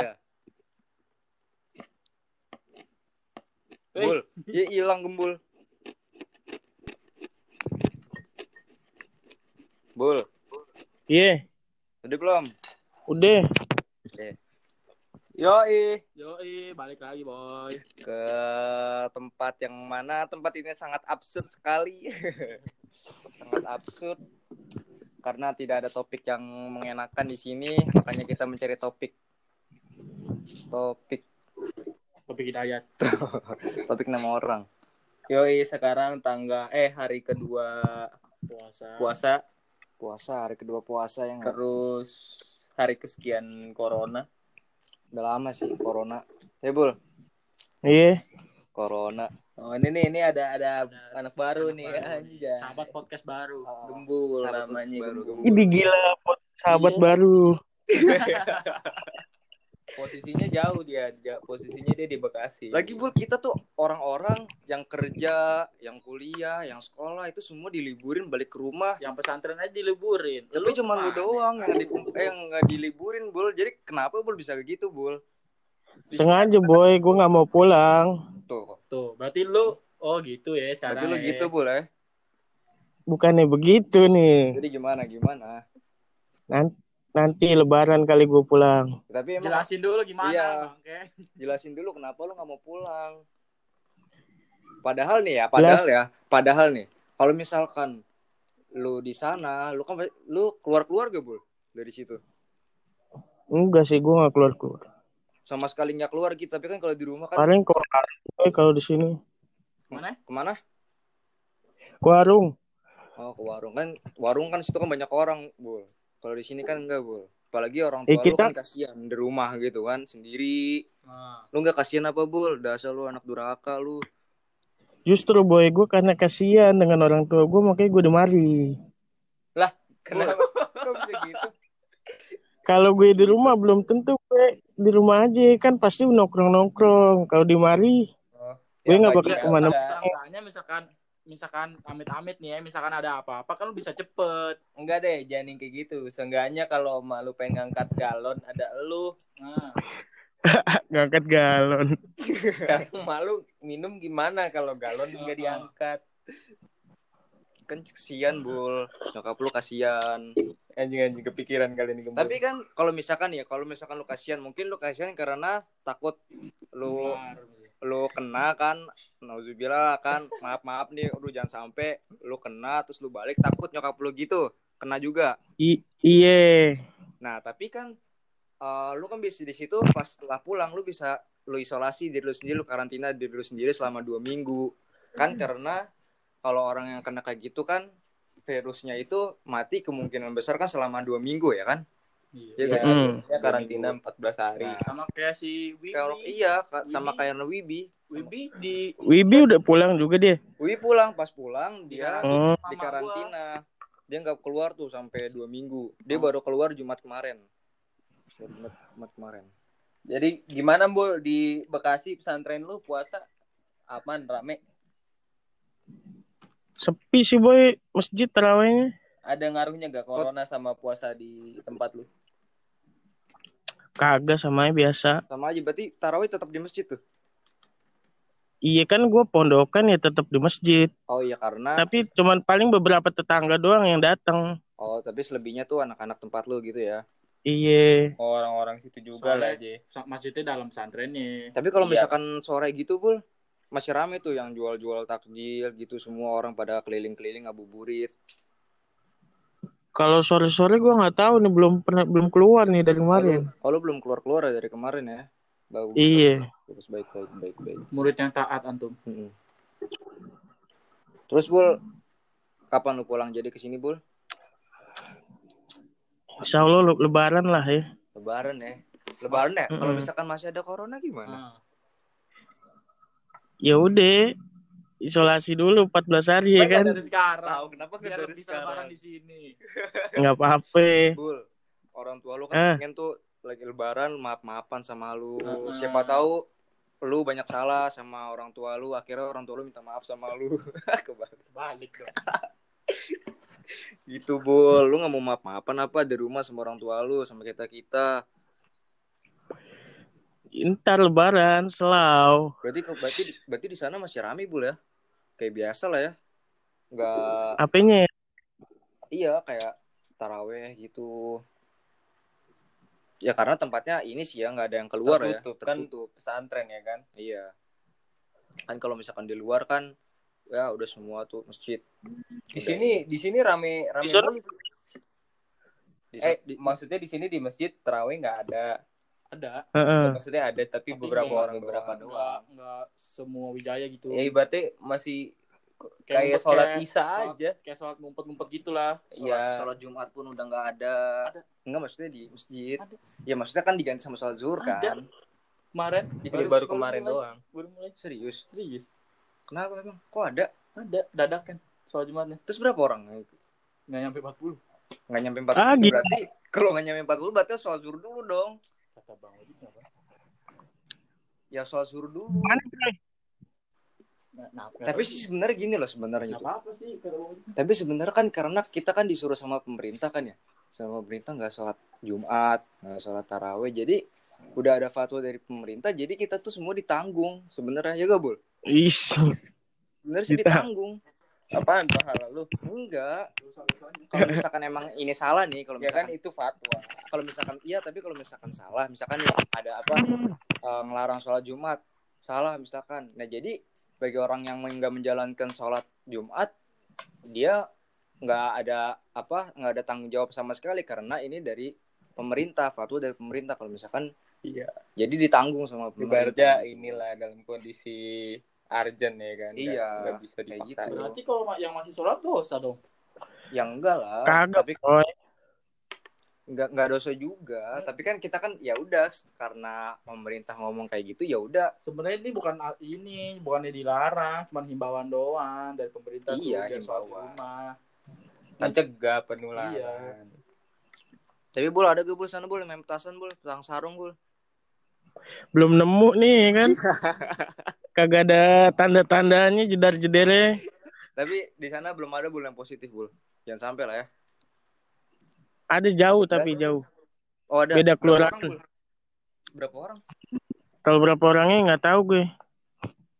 Udah. Hei. Bul, ya hilang gembul. Bul, Iya, udah belum? udah. Yoi, Yoi, balik lagi boy. ke tempat yang mana tempat ini sangat absurd sekali. sangat absurd. Karena tidak ada topik yang mengenakan di sini, makanya kita mencari topik. Topik, Topik hidayat. topik nama orang. Yoi, sekarang tangga eh hari kedua Puasa. puasa, Puasa, hari kedua puasa yang terus hari kesekian corona. udah lama sih corona. Ya, Bul, Iya. corona. Oh, ini nih, ini ada ada anak baru Anak nih, baru anjay. Sahabat podcast baru. Gembul Sahabat namanya baru. Gembul. Ini gila sahabat Iya. baru. Posisinya jauh dia, dia posisinya dia di Bekasi. Lagi bul kita tuh orang-orang yang kerja, yang kuliah, yang sekolah itu semua diliburin balik ke rumah. Yang pesantren aja diliburin. Tapi cuma lu doang yang di eh, yang nggak diliburin bul. Jadi kenapa bul bisa kayak gitu bul? Sengaja boy, gue nggak mau pulang. Tuh. Tuh, berarti lu oh gitu ya sekarang. Tapi lu ya. gitu bul ya. Bukannya begitu nih. Jadi gimana gimana? Nanti, nanti lebaran kali gue pulang. Tapi emang Jelasin dulu gimana, Iya. Bangke. jelasin dulu kenapa lu nggak mau pulang. Padahal nih ya, padahal ya, padahal nih. Kalau misalkan lu di sana, lu kan lu keluar keluarga bul dari situ. Enggak sih, gue nggak keluar keluar. Sama sekali nggak keluar kita, tapi kan kalau di rumah kan Paling ke warung kalau di sini. Mana? ke mana? Ke warung. Oh ke warung kan warung kan situ kan banyak orang bul. Kalau di sini kan enggak bul. Apalagi orang Eh, tua lu kita- kan kasihan di rumah gitu kan sendiri. Nah, Lu nggak kasihan apa bul? Dasar lu anak durhaka lu. Justru boy, gue karena kasihan dengan orang tua gue, makanya gue demari. Kenapa? Kok bisa gitu? Kalau gue di rumah belum tentu gue di rumah aja kan pasti nongkrong nongkrong. Kalau di mari, Gue nggak bakal pagi kemana- biasa. sangkanya misalkan misalkan amit-amit nih ya, misalkan ada apa-apa kan lu bisa cepet. Enggak deh, jangan yang kayak gitu. Seenggaknya kalau malu pengen ngangkat galon, ada elu. Nah, ngangkat galon. Sekarang malu minum gimana kalau galon nggak diangkat? Kan kasihan bul. Nyokap lu kasihan. Anjing-anjing kepikiran kali ini. Gembul. Tapi kan kalau misalkan ya, kalau misalkan lu kasihan, mungkin lu kasihan karena takut lu benar. Lu kena kan nauzubillah kan maaf maaf nih aduh jangan sampai lu kena terus lu balik takut nyokap lu gitu kena juga I- Iya. Nah, tapi kan eh, lu kan bisa di situ pas setelah pulang lu bisa lu isolasi diri lu sendiri, lu karantina diri lu sendiri selama dua minggu. Kan karena kalau orang yang kena kayak gitu kan virusnya itu mati kemungkinan besar kan selama dua minggu ya kan? Iya. Iya ya, gak sih? Hmm. ya karantina 14 hari. Nah, Sama kayak si Wibi. Kalau iya ka- sama Wibi. kayak Wibi. Wibi di Wibi udah pulang juga dia. Wibi pulang pas pulang dia Oh. di mama karantina. Dia nggak keluar tuh sampai dua minggu. Dia Oh. baru keluar Jumat kemarin. Jumat, Jumat kemarin. Jadi gimana Bul di Bekasi pesantren lu puasa aman rame? Sepi sih boy masjid terawihnya. Ada ngaruhnya gak corona sama puasa di tempat lu? Kagak sama biasa. Sama aja berarti tarawih tetap di masjid tuh. Iya kan gue pondokan ya tetap di masjid. Oh iya karena Tapi cuman paling beberapa tetangga doang yang datang. oh tapi selebihnya tuh anak-anak tempat lu gitu ya. Iya. Oh, Orang-orang situ juga lah Soalnya- aja. masjidnya dalam pesantrennya. Tapi kalau Iya. misalkan sore gitu, Bul, masih rame tuh yang jual-jual takjil gitu semua orang pada keliling-keliling ngabuburit. Kalau sore-sore gue nggak tahu nih belum pernah belum keluar nih dari kemarin. Oh, lu belum keluar-keluar ya dari kemarin ya. Bagus. Iya. Bagus baik baik baik baik. Murid yang taat antum. Mm-mm. Terus, Bul, kapan lu pulang jadi ke sini, Bul? Insya Allah le- lebaran lah ya. Lebaran ya. Lebaran ya? Kalau misalkan masih ada corona gimana? Nah, Ya udah isolasi dulu 14 hari ya kan. dari sekarang. Tahu kenapa Biar bisa lebaran di sini. Nggak apa-apa. Bul, orang tua lu Eh. kan pengen tuh lagi lebaran maaf-maafan sama lu. Heeh. Siapa tahu lu banyak salah sama orang tua lu, akhirnya orang tua lu minta maaf sama lu. Kebalik. Balik dong. Gitu, Bul. Lu nggak mau maaf-maafan apa di rumah sama orang tua lu, sama kita-kita. Ntar lebaran, selau. Berarti berarti berarti di sana masih rame bul ya? Kayak biasa lah ya. Nggak Apanya ya? iya kayak taraweh gitu. Ya karena tempatnya ini sih ya nggak ada yang keluar Tertutup, ya. kan Tertutup. pesantren ya kan. Iya. Kan kalau misalkan di luar kan ya udah semua tuh masjid. Di Udah. sini di sini rame rame Di Eh, di- maksudnya di sini di masjid terawih nggak ada. Ada. Heeh. Maksudnya ada tapi Tapi beberapa nggak- orang beberapa doang. Enggak, enggak semua wijaya gitu. Ya ibaratnya masih kayak ngumpet sholat kayak isya sholat- aja. Kayak sholat ngumpet-ngumpet gitulah. Sholat, Iya. sholat Jumat pun udah nggak ada. Ada. Enggak maksudnya di masjid. Ada. Ya maksudnya kan diganti sama sholat zuhur Ada. kan. Kemarin Itu baru, kemarin mulai. doang. Baru mulai. Serius. Serius. Kenapa emang? Kok ada? Ada dadakan sholat Jumatnya. Terus berapa orang? Nggak nyampe 40. Nggak nyampe 40. Ah, gitu. berarti kalau nggak nyampe 40 berarti sholat zuhur dulu dong. Kata Bang Odi apa? Ya sholat zuhur dulu. Mana? Nah, nah, Tapi sih sebenarnya gini loh sebenarnya sih. Tapi sebenarnya kan karena kita kan disuruh sama pemerintah kan ya. Sama pemerintah nggak sholat Jumat, nggak sholat taraweh. Jadi udah ada fatwa dari pemerintah. Jadi kita tuh semua ditanggung sebenarnya ya gak bul? Is. Sebenarnya sih Ditang- ditanggung. Apaan pahala lu? Enggak. Kalau misalkan emang ini salah nih, kalau Ya kan misalkan itu fatwa. Kalau misalkan iya tapi kalau misalkan salah, misalkan nih ada apa eh, ngelarang sholat Jumat, salah misalkan. Nah jadi bagi orang yang nggak menjalankan sholat Jumat, dia nggak ada apa nggak ada tanggung jawab sama sekali karena ini dari pemerintah, fatwa dari pemerintah. Kalau misalkan Iya. jadi ditanggung sama pemerintah. Ibaratnya inilah dalam kondisi urgent ya kan. Iya, Nggak bisa kayak dipaksain. gitu. Berarti kalau yang masih sholat dosa dong. yang enggak lah. Kagak, Tapi Boy. Nggak nggak dosa juga. Tapi kan kita kan ya udah karena pemerintah ngomong kayak gitu ya udah Sebenarnya ini bukan a- ini, bukannya dilarang, cuma himbauan doang dari pemerintah tuh, Iya, di himbauan. rumah. Mencegah penularan. Iya. Tapi bul ada gue bul sana bul main petasan bul, petang sarung bul. Belum nemu nih kan. Kagak ada tanda-tandanya jedar-jedernya. Tapi di sana belum ada bul yang positif bul. Jangan sampai lah ya. Ada jauh tapi jauh. Oh ada. Beda Berapa kelurahan. orang, Bul? Berapa orang? Kalau berapa orangnya nggak tahu gue.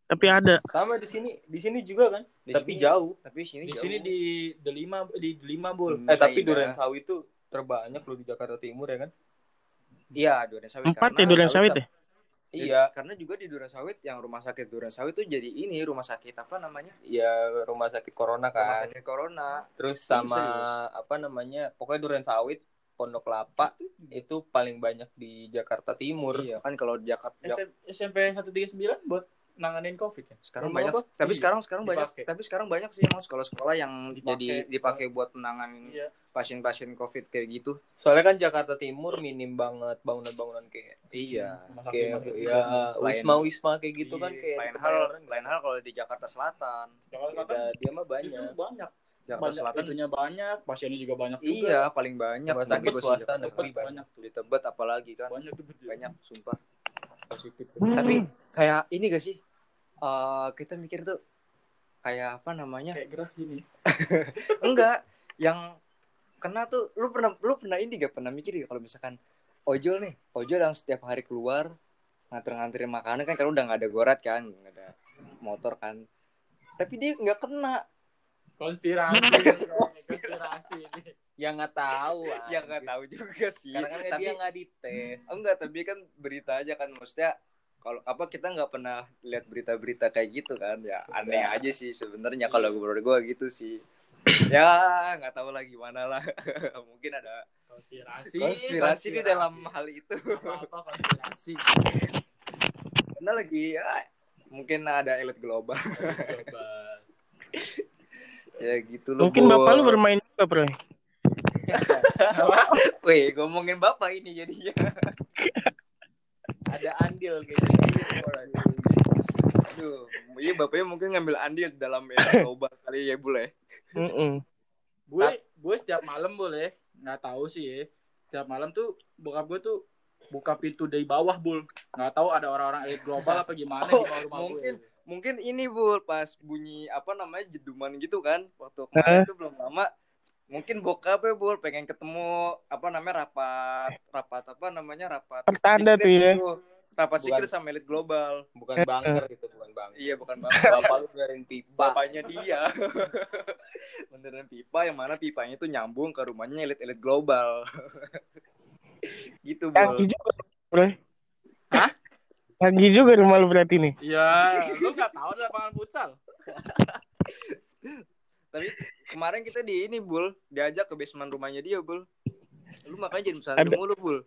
Tapi ada. Sama di sini, di sini juga kan. Di tapi sini- jauh. Tapi sini Di jauh. sini di Delima di Delima bul. Hmm. Eh tapi durian sawi itu terbanyak loh di Jakarta Timur ya kan? Iya durian sawit. Empat ya durian sawit ya? Iya, Karena juga di durian sawit yang rumah sakit durian sawit tuh jadi ini rumah sakit apa namanya? iya rumah sakit corona Rumah kan. sakit corona. Terus Ih, sama serius. apa namanya? Pokoknya durian sawit Pondok Kelapa itu paling banyak di Jakarta Timur. Iya kan kalau di Jakarta SM, SMP 139 buat nanganin Covid ya. sekarang Rumah banyak apa? tapi Iya. sekarang sekarang banyak Dipakai. tapi sekarang banyak sih emang sekolah-sekolah yang Dipakai. jadi dipakai buat menangani Iya. pasien-pasien covid kayak gitu Soalnya kan Jakarta Timur minim banget bangunan-bangunan kayak iya kayak masih ya Lain- wisma-wisma kayak gitu Iya, kan kayak lain hal lain hal kalau di Jakarta Selatan Jakarta Ya, Selatan dia mah banyak. banyak. Jakarta Banyak Selatan itunya banyak, pasiennya juga banyak juga. iya paling banyak Rumah sakit swasta negeri banyak tuh. di Tebet apalagi kan Banyak tuh betul. banyak sumpah positif. tapi kayak ini gak sih Eh, kita mikir tuh kayak apa namanya Kayak gerah gini. enggak yang kena tuh lu pernah lu pernah ini gak pernah mikir ya kalau misalkan ojol nih ojol yang setiap hari keluar nganter-nganterin makanan kan kalau udah nggak ada gorat kan nggak ada motor kan tapi dia nggak kena Konspirasi. Konspirasi ini. Ya nggak tahu. ya nggak tahu juga sih Karena kan tapi dia nggak dites. enggak tapi kan berita aja kan maksudnya kalau apa kita nggak pernah lihat berita-berita kayak gitu kan. Ya aneh aja sih sebenarnya kalau gue gue gitu sih. Ya nggak tahu lah gimana lah. Mungkin ada Konspirasi. konspirasi di dalam hal itu. Apa konspirasi. karena lagi ya mungkin ada elit global. Global. ya gitu loh Mungkin bapak lu bermain juga, Bro. Wih, ngomongin bapak ini jadinya Ada andil kayak gitu. aduh iya bapaknya mungkin ngambil andil dalam elit global kali ya bule Mm-mm. gue gue setiap malam boleh nggak tahu sih ya setiap malam tuh bokap gue tuh buka pintu dari bawah bul nggak tahu ada orang-orang elit global apa gimana Oh, di bawah rumah mungkin. gue mungkin ini bul pas bunyi apa namanya jeduman gitu kan waktu kemarin itu belum lama mungkin bokap ya bul pengen ketemu apa namanya rapat rapat apa namanya rapat Pertanda secret tuh ya. gitu. rapat Bukan. secret sama elit global. Bukan bunker gitu, bukan bunker. Iya bukan banget. Bapak lu benerin pipa. Bapaknya dia. Beneran pipa yang mana pipanya tuh nyambung ke rumahnya elit-elit global. gitu, Canggih Bol. juga, bro. Hah? Canggih juga rumah lu berarti nih. Iya, lu nggak tahu ada lapangan futsal. Tapi kemarin kita di ini, Bul, diajak ke basement rumahnya dia, Bul. Lu makanya jadi pesantren Ada. mulu, Bul.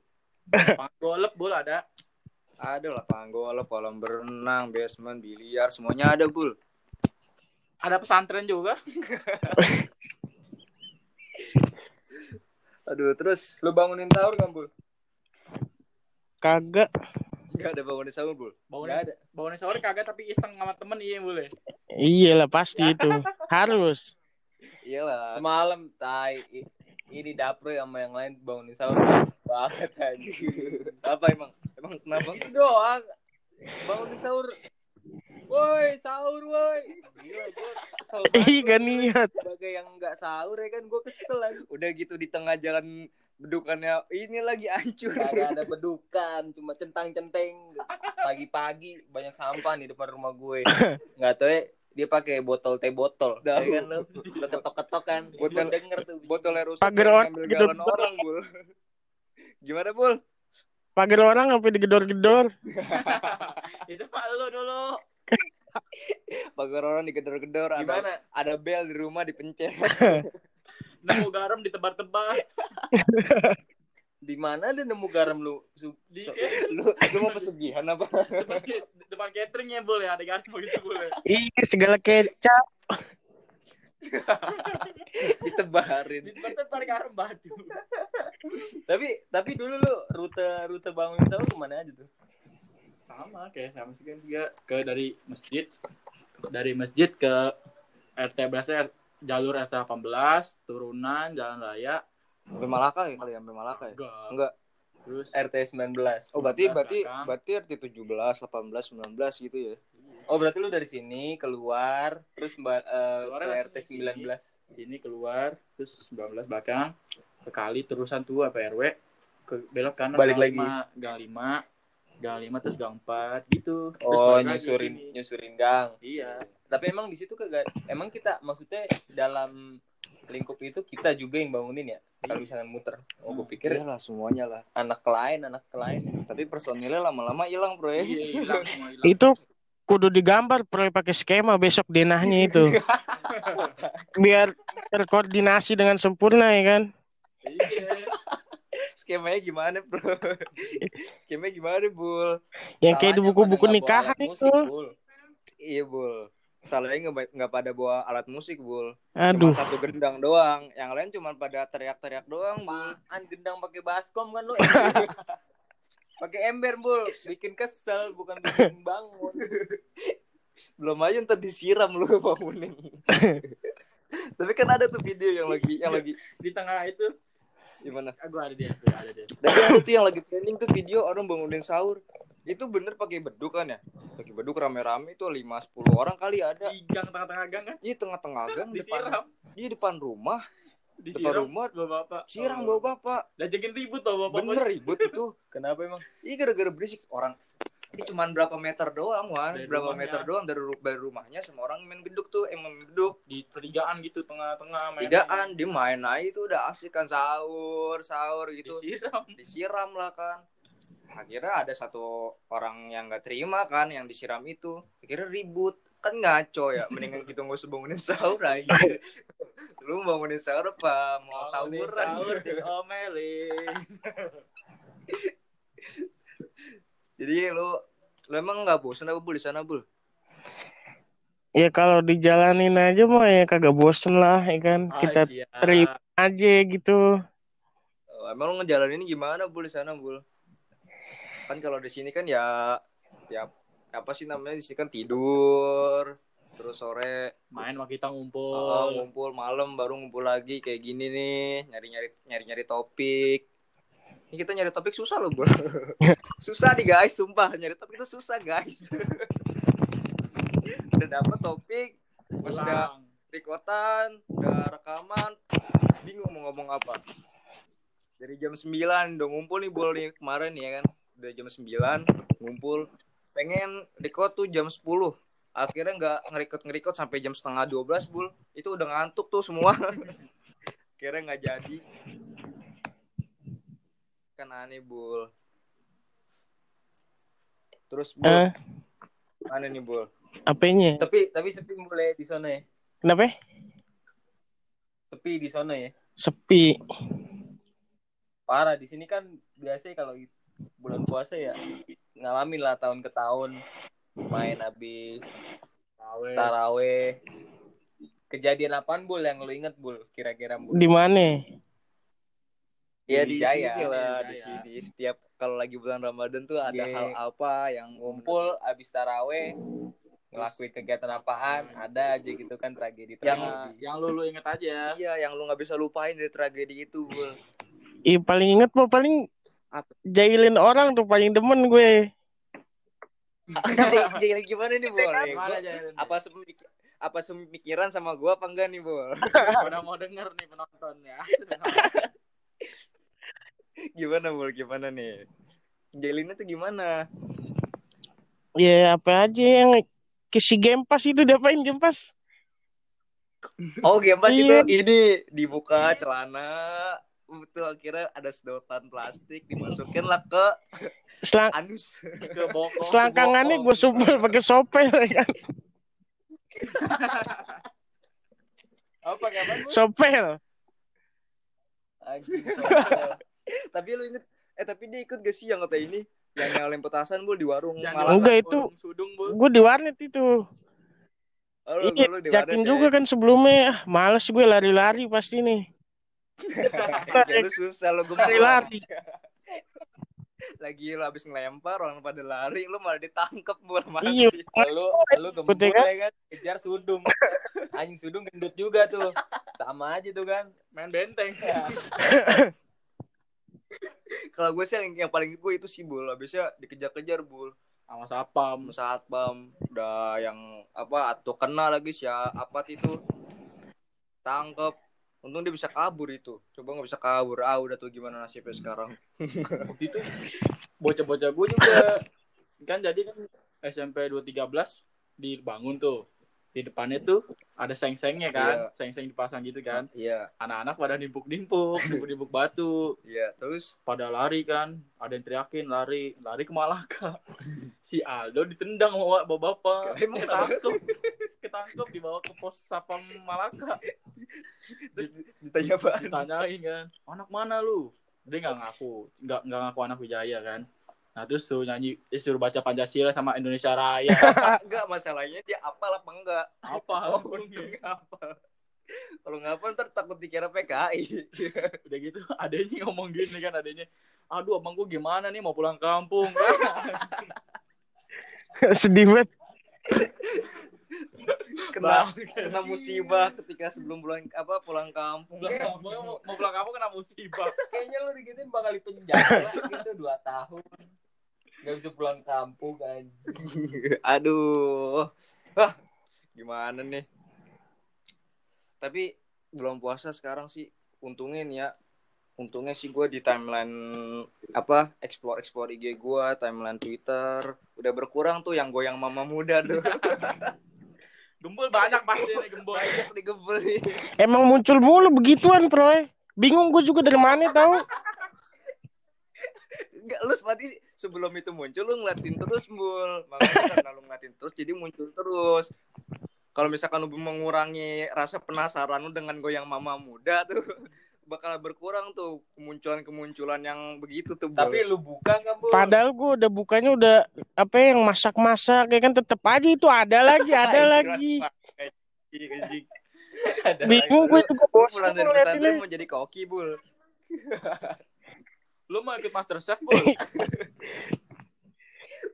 Lapangan golep bol ada. Ada lapangan golf, kolam berenang, basement, biliar, semuanya ada, Bul. Ada pesantren juga. Aduh, terus Lu bangunin sahur nggak, Bul? Kagak. nggak ada bangunin sahur, Bul. Bangunin ada. bangunin sahur kagak tapi iseng sama temen iya boleh. Iyalah pasti itu. Harus. Iyalah. Semalam, tai. i- Ini dapur sama yang lain bangunin sahur pas banget aja. Apa emang? Emang kenapa? Itu doang. Bangunin sahur. Woi, sahur woi. Gila, gue kesel banget. Ih, gak niat. Sebagai yang nggak sahur ya kan gue kesel aja. Udah gitu di tengah jalan bedukannya ini lagi hancur. Kagak ada bedukan, cuma centang-centeng. Pagi-pagi banyak sampah di depan rumah gue. Nggak tahu ya, dia pakai botol teh botol. Ya kan lu? Udah ketok-ketok kan. Botol- denger tuh. Botolnya rusak Pagar orang ngambil galon orang, Bul. Gimana, Bul? Pagar orang sampai digedor-gedor. Itu mah lu dulu. Pagar orang digedor-gedor, ada Gimana? ada bel di rumah dipencet. Nemu garam ditebar-tebar. Di mana ada nemu garam lu? Su- Di so- lu lu mau pesugihan apa? Depan, cateringnya boleh ada garam begitu boleh. Iya, segala kecap. Ditebarin. Di depan tebar garam batu. tapi tapi dulu lu rute rute bangunin sahur ke mana aja tuh? Sama kayak sama sih kan juga ke dari masjid dari masjid ke RT berasa jalur RT 18 turunan jalan raya Sampai Malaka ya kali ya, sampai Malaka ya? enggak Enggak. Terus RT 19. Oh, berarti 19 berarti belakang. berarti RT 17, 18, 19 gitu ya. Oh, berarti lu dari sini keluar terus mba- eh, Keluarnya ke RT di sini. 19. sini keluar terus 19 belakang ke kali terusan tuh apa RW ke belok kanan Balik gang lagi. 5, gang 5 gang 5 terus gang 4 gitu Terus Oh, balik lagi nyusurin nyusurin gang. iya Tapi emang di situ kagak emang kita maksudnya dalam lingkup itu kita juga yang bangunin ya. Kalau misalkan muter. Oh, gue pikir Iyalah semuanya lah. anak lain, anak lain. Tapi personilnya lama-lama hilang, Bro ya. iya Itu kudu digambar proyek pakai skema besok denahnya itu. Biar terkoordinasi dengan sempurna ya kan. iya Skemanya gimana, Bro? Skemanya gimana, Bul? Yang kayak di buku-buku nikahan itu. musik, Bul. Iya, Bul. Salahnya nggak nggak pada bawa alat musik, Bul. Aduh. Cuma satu gendang doang. Yang lain cuma pada teriak-teriak doang, Bul. Gendang pakai baskom kan lu? pakai ember, Bul. Bikin kesel bukan bikin bangun. Belum aja ntar disiram lu bangunin. Tapi kan ada tuh video yang lagi yang lagi di tengah itu gimana? aku ada dia sudah ada dia Tapi ada tuh yang lagi trending tuh video orang bangunin sahur. Itu bener pakai beduk kan ya? Pakai beduk rame-rame itu 5 10 orang kali ada. di gang tengah-tengah gang kan Iya tengah-tengah gang depan. disiram Iya depan rumah, disiram rumah, bawa bapak siram Oh. bawa bapak. Dajakin ribut bawa bapak Bener ribut itu. Kenapa emang? Iya gara-gara berisik orang. Ini cuma berapa meter doang, Wan. Dari berapa rumahnya. meter doang dari, dari rumahnya sama orang main beduk tuh, emang main beduk. di pertigaan gitu tengah-tengah main Tidaan, dia main aja itu udah asik kan sahur, sahur gitu. disiram Disiram lah kan. Akhirnya ada satu orang yang nggak terima kan yang disiram itu. Akhirnya ribut. Kan ngaco ya, mendingan kita nggak usah bangunin sahur aja. Lu bangunin sahur apa? Mau Bangunin tawuran? sahur diomelin Jadi lu lu emang nggak bosan apa bul di sana bul? Ya kalau dijalanin aja mah ya kagak bosen lah ya kan. Kita Ah, siap. terima aja gitu. Oh, emang lu ngejalanin gimana bul di sana bul? Kan kalau di sini kan ya ya apa sih namanya di sini kan tidur terus sore main sama kita ngumpul. Ngumpul malam baru ngumpul lagi kayak gini nih nyari nyari nyari nyari topik. Ini kita nyari topik susah loh bul susah nih guys sumpah. Nyari topik itu susah guys. Udah dapet topik pas udah rekotan udah rekaman bingung mau ngomong apa. Dari jam 9 udah ngumpul nih bol nih kemarin ya kan udah jam 9 ngumpul pengen record tuh jam 10 akhirnya nggak ngerikot ngerikot sampai jam setengah 12 bul itu udah ngantuk tuh semua akhirnya nggak jadi kan aneh bul terus bul Eh, mana nih bul apanya? Tapi tapi sepi mulai di sana ya. Kenapa? Sepi di sana ya. Sepi. Parah di sini kan biasanya kalau bulan puasa ya ngalamin lah tahun ke tahun main habis Tawe. taraweh. Kejadian apaan bul yang lu inget bul kira-kira bul? Di mana? ya Di di Jaya. sini lah Di sini setiap kalau lagi bulan Ramadan tuh ada Iya. hal apa yang Ngumpul habis taraweh ngelakuin kegiatan apaan ada aja gitu kan tragedi Yang tragedi. yang lu lu inget aja. iya yang lu nggak bisa lupain dari tragedi itu bul Ih, paling inget po paling Apa? jahilin orang tuh paling demen gue. J- jadi gimana nih aja? apa apa semikiran sama gua apa enggak nih bul Udah mau denger nih penonton ya. gimana bul gimana nih Jalinnya tuh gimana Ya apa aja yang ke si Gempas itu diapain Gempas? oh gambar itu Iya. ini dibuka celana itu akhirnya ada sedotan plastik dimasukin lah ke Selang anus Ke bokong. selangkangannya gue supel pakai sopel ya kan. Apa? Sopel. Tapi lu inget eh tapi dia ikut gak sih yang kata ini yang nyalain petasan bul di warung Yang malam Enggak, itu- Bu. Gue di warnet itu. oh, Iya, warnet juga ya? kan sebelumnya. Ah, Males gue lari-lari pasti nih. ya, lu susah lu gue Lari-lari. lagi lu habis ngelempar orang pada lari lu malah ditangkep bul mana Iya. sih lu lu gembur kan? ya kan kejar sudung anjing sudung gendut juga tuh sama aja tuh kan Main benteng. kalau gue sih yang, yang paling gue itu sih bul habisnya dikejar-kejar bul Sama sapam. sama satpam udah yang apa atau kena lagi sih apa itu tangkep untung dia bisa kabur itu. Coba nggak bisa kabur. Ah udah tuh gimana nasibnya sekarang? Waktu itu bocah-bocah gue juga kan jadi kan SMP 213 dibangun tuh. Di depannya tuh ada seng-sengnya kan. Seng-seng dipasang gitu kan. iya. Anak-anak pada nimpuk-nimpuk, nimpuk-nimpuk batu. iya terus? Pada lari kan ada yang teriakin lari lari ke Malaka. Si Aldo ditendang sama bapak-bapak Emang ketangkep ketangkep dibawa ke pos sapam Malaka. Terus ditanya apa ditanyain kan anak mana lu? Dia nggak ngaku nggak nggak ngaku anak Wijaya kan nah terus suruh nyanyi eh, suruh baca Pancasila sama Indonesia Raya. Enggak masalahnya dia apal apa enggak? Apa oh apal. Kalau nggak hafal ntar takut dikira PKI udah gitu adanya ngomong gini kan adanya aduh abang gua gimana nih mau pulang kampung? Sedih banget. kena kena musibah ketika sebelum pulang apa pulang kampung. Pulang kampung mau, mau pulang kampung kena musibah. Kayaknya lu digituin bakal di penjara gitu dua tahun nggak bisa pulang kampung anjing. Aduh. Wah, gimana nih? Tapi belum puasa sekarang sih. Untungnya nih ya. Untungnya sih gue di timeline apa explore explore IG gue timeline Twitter. Udah berkurang tuh yang goyang mama muda tuh. Gembul banyak pasti nih gembul. Banyak nih Emang muncul mulu begituan, Proy. Bingung gue juga dari mana tahu. Enggak, lu sepati sebelum itu muncul lu ngeliatin terus mul makanya karena lu ngeliatin terus jadi muncul terus kalau misalkan lu mengurangi rasa penasaran lu dengan goyang mama muda tuh bakal berkurang tuh kemunculan-kemunculan yang begitu tuh Bul. tapi lu buka nggak bu Padahal gue udah bukanya udah apa yang masak-masak kayak kan tetep aja itu ada lagi, ada lagi. Anjing. Ada Bingung lagi. gue juga Lu bosan pesantren mau jadi koki bul lu mau ikut master chef bul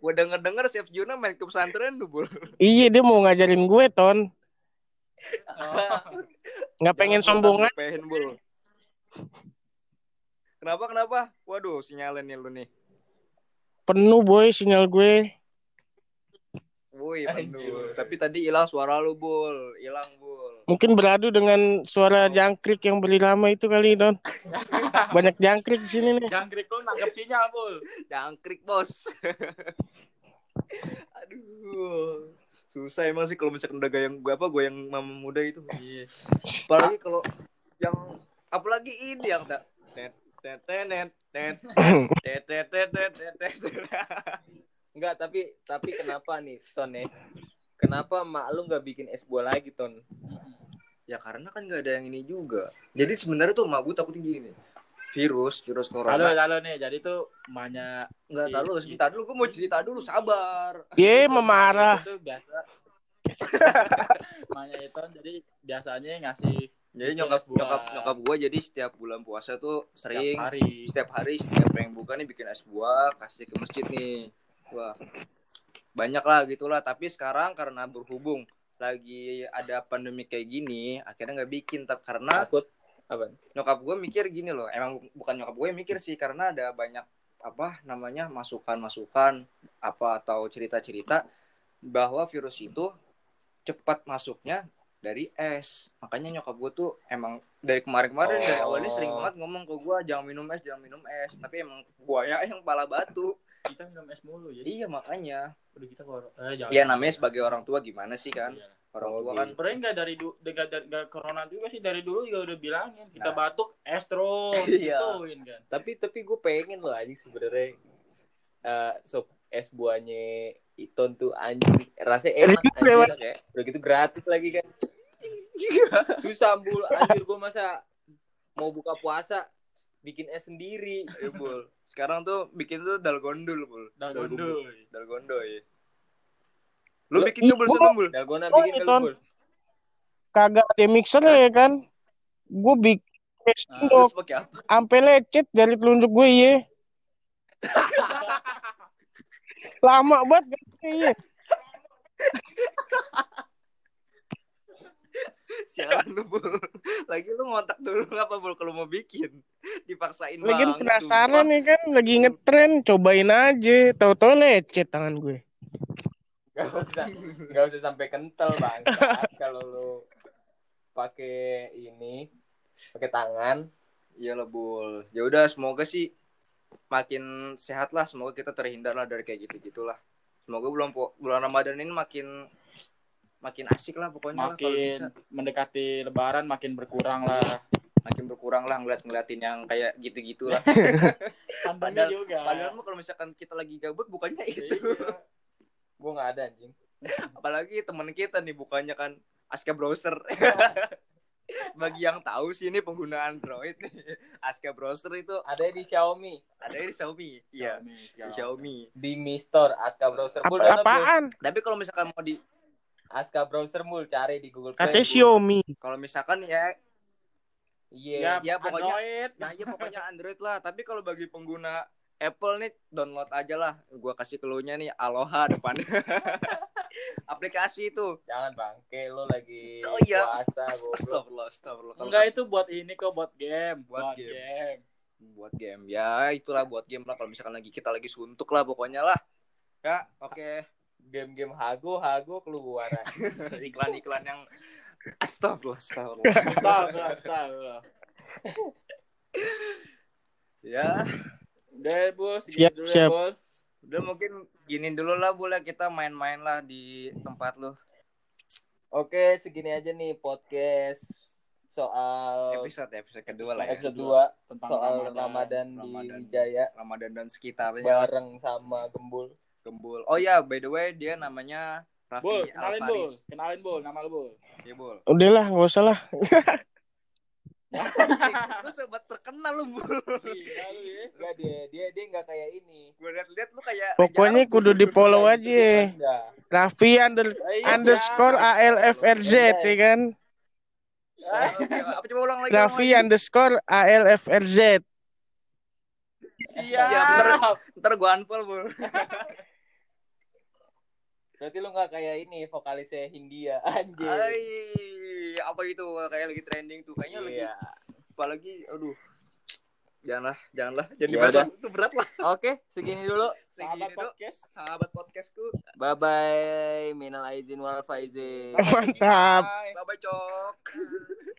gue denger denger chef Juna main ke pesantren tuh bul Iya dia mau ngajarin gue ton. Nggak pengen sombongan. pengen bul kenapa kenapa waduh sinyalnya lu nih Penuh boy sinyal gue. Penuh. Tapi tadi hilang suara lu, Bul. Hilang, Bul. Mungkin beradu dengan suara jangkrik yang berirama itu kali, Don. Banyak jangkrik di sini nih. Jangkrik lu nangkep sinyal, Bul. Jangkrik bos. Aduh. Susah emang sih kalau misalkan udah goyang gue apa goyang mama muda itu. Iya. Apalagi kalau yang apalagi ini yang tak tet tet tet tet tet tet Enggak, tapi tapi kenapa nih, Ton ya? Kenapa mak lu nggak bikin es buah lagi, Ton? Ya karena kan nggak ada yang ini juga. Jadi sebenarnya tuh emak gue takutnya gini nih. Virus, virus Halo, corona. halo nih. Jadi tuh emaknya Enggak si- tahu, sebentar dulu gue mau cerita dulu, sabar. Ye, memarah. itu biasa. emaknya itu jadi biasanya ngasih Jadi nyokap buah. nyokap nyokap gue jadi setiap bulan puasa tuh sering setiap hari. setiap hari setiap pengen buka nih bikin es buah kasih ke masjid nih wah banyak lah gitulah. Tapi sekarang karena berhubung lagi ada pandemi kayak gini akhirnya nggak bikin. Tapi karena Takut? Apa? nyokap gue mikir gini loh. Emang bukan nyokap gue yang mikir sih karena ada banyak apa namanya masukan-masukan apa atau cerita-cerita bahwa virus itu cepat masuknya dari es. Makanya nyokap gue tuh emang dari kemarin-kemarin Oh. dari awalnya sering banget ngomong ke gue jangan minum es jangan minum es. Tapi emang gue ya yang pala batu Kita minum es mulu ya. iya makanya Udah kita kor eh, jangan. ya namanya sebagai orang tua gimana sih kan Iya. orang Oh, tua gitu. kan Sebenarnya nggak dari du nggak dari nggak corona juga sih dari dulu juga udah bilangin kita Nah. batuk es terus Iya. gituin kan. Tapi tapi gue pengen loh anjing sebenarnya eh sop es buahnya Iton tuh anjing rasanya enak anjing ya udah gitu gratis lagi kan susah bul anjir gue masa mau buka puasa bikin es sendiri Ya, Bul. Sekarang tuh bikin tuh dalgondul bul Dalgondul. dalgondoy lu Lu- bikin tuh bul Ibu. sana bul dalgona Oh, bikin kali bul Kagak ada mixer ya kan? Gue bikin Ah, apa Sampai lecet dari telunjuk gue ye. Lama banget kan ye. Sialan lu bul. Lagi lu ngontak dulu apa bul kalau mau bikin? Dipaksain Lagian banget, penasaran nih kan lagi ngetren, cobain aja. Tahu-tahu lecet tangan gue. Gak usah, gak usah sampai kental bang. Kalau lu pakai ini, pakai tangan, Iya lah bul. Ya udah semoga sih makin sehat lah. Semoga kita terhindar lah dari kayak gitu gitulah semoga bulan bulan ramadan ini makin makin asik lah pokoknya lah kalau bisa makin mendekati lebaran makin berkurang lah. makin berkurang lah ngeliat ngeliatin yang kayak gitu gitulah Pandangnya Padahal- juga. padahal mah kalau misalkan kita lagi gabut bukannya itu Iya. gue nggak ada anjing. apalagi teman kita nih bukannya kan Aska browser bagi yang tahu sih ini pengguna Android nih Aska browser itu Ada di Xiaomi, ada di Xiaomi iya Xiaomi, di Xiaomi. Di Mi Store, Aska Browser. Apa apaan? tapi kalau misalkan mau di Aska Browser mul cari di Google Play. Katanya. Xiaomi. kalau misalkan ya Iya. Ya, Ya, pokoknya- Android. nah iya pokoknya Android lah tapi kalau bagi pengguna Apple nih download aja lah gua kasih keluarnya nih Aloha depan aplikasi itu Jangan bangke lo lagi Oh, iya. puasa. Astagfirullah, astagfirullah. Kalau Enggak itu buat ini kok buat game, Buat buat, game. game. buat game ya itulah buat game lah kalau misalkan lagi kita lagi suntuk lah pokoknya lah ya oke Game-game hago hago keluar. iklan-iklan yang astagfirullah astagfirullah Astagfirullah, astagfirullah. ya Udah, Bos. Siap, Siap, dulu siap. ya, Bos. udah mungkin gini dulu lah boleh kita main-main lah di tempat lu Oke, segini aja nih podcast soal episode episode kedua lah ya episode 2 Tentang soal Ramadan. Ramadan, Ramadan. di Wijaya Ramadan dan sekitarnya bareng sama Gembul. Gembul oh ya by the way dia namanya Raffi Bul, kenalin Bul. Alfaris Kenalin Bul, nama lu Bul. ya Bul Udahlah, nggak usah lah. lu sobat terkenal lu Bul Iya, lu ya. Enggak dia dia dia enggak kayak ini. gue liat-liat lu kayak Pokoknya jarang, kudu Bul. di follow Kayak aja. enggak. Raffi under, Iya, underscore. ALFRZ ya kan. Apa coba ulang lagi Raffi lagi. underscore ALFRZ. Siap. Siap, ntar- ntar gue unfollow Bul Berarti lu enggak kayak ini vokalisnya Hindia anjir. Ay, apa itu kayak lagi trending tuh kayaknya lagi Iya. apalagi aduh Janganlah, janganlah. Jadi Ya bahasa itu berat lah. Oke, segini dulu. Sahabat Segini dulu. podcast. Sahabat podcastku. Bye bye. Minal aizin wal faizin. Mantap. Bye. Bye bye, Cok.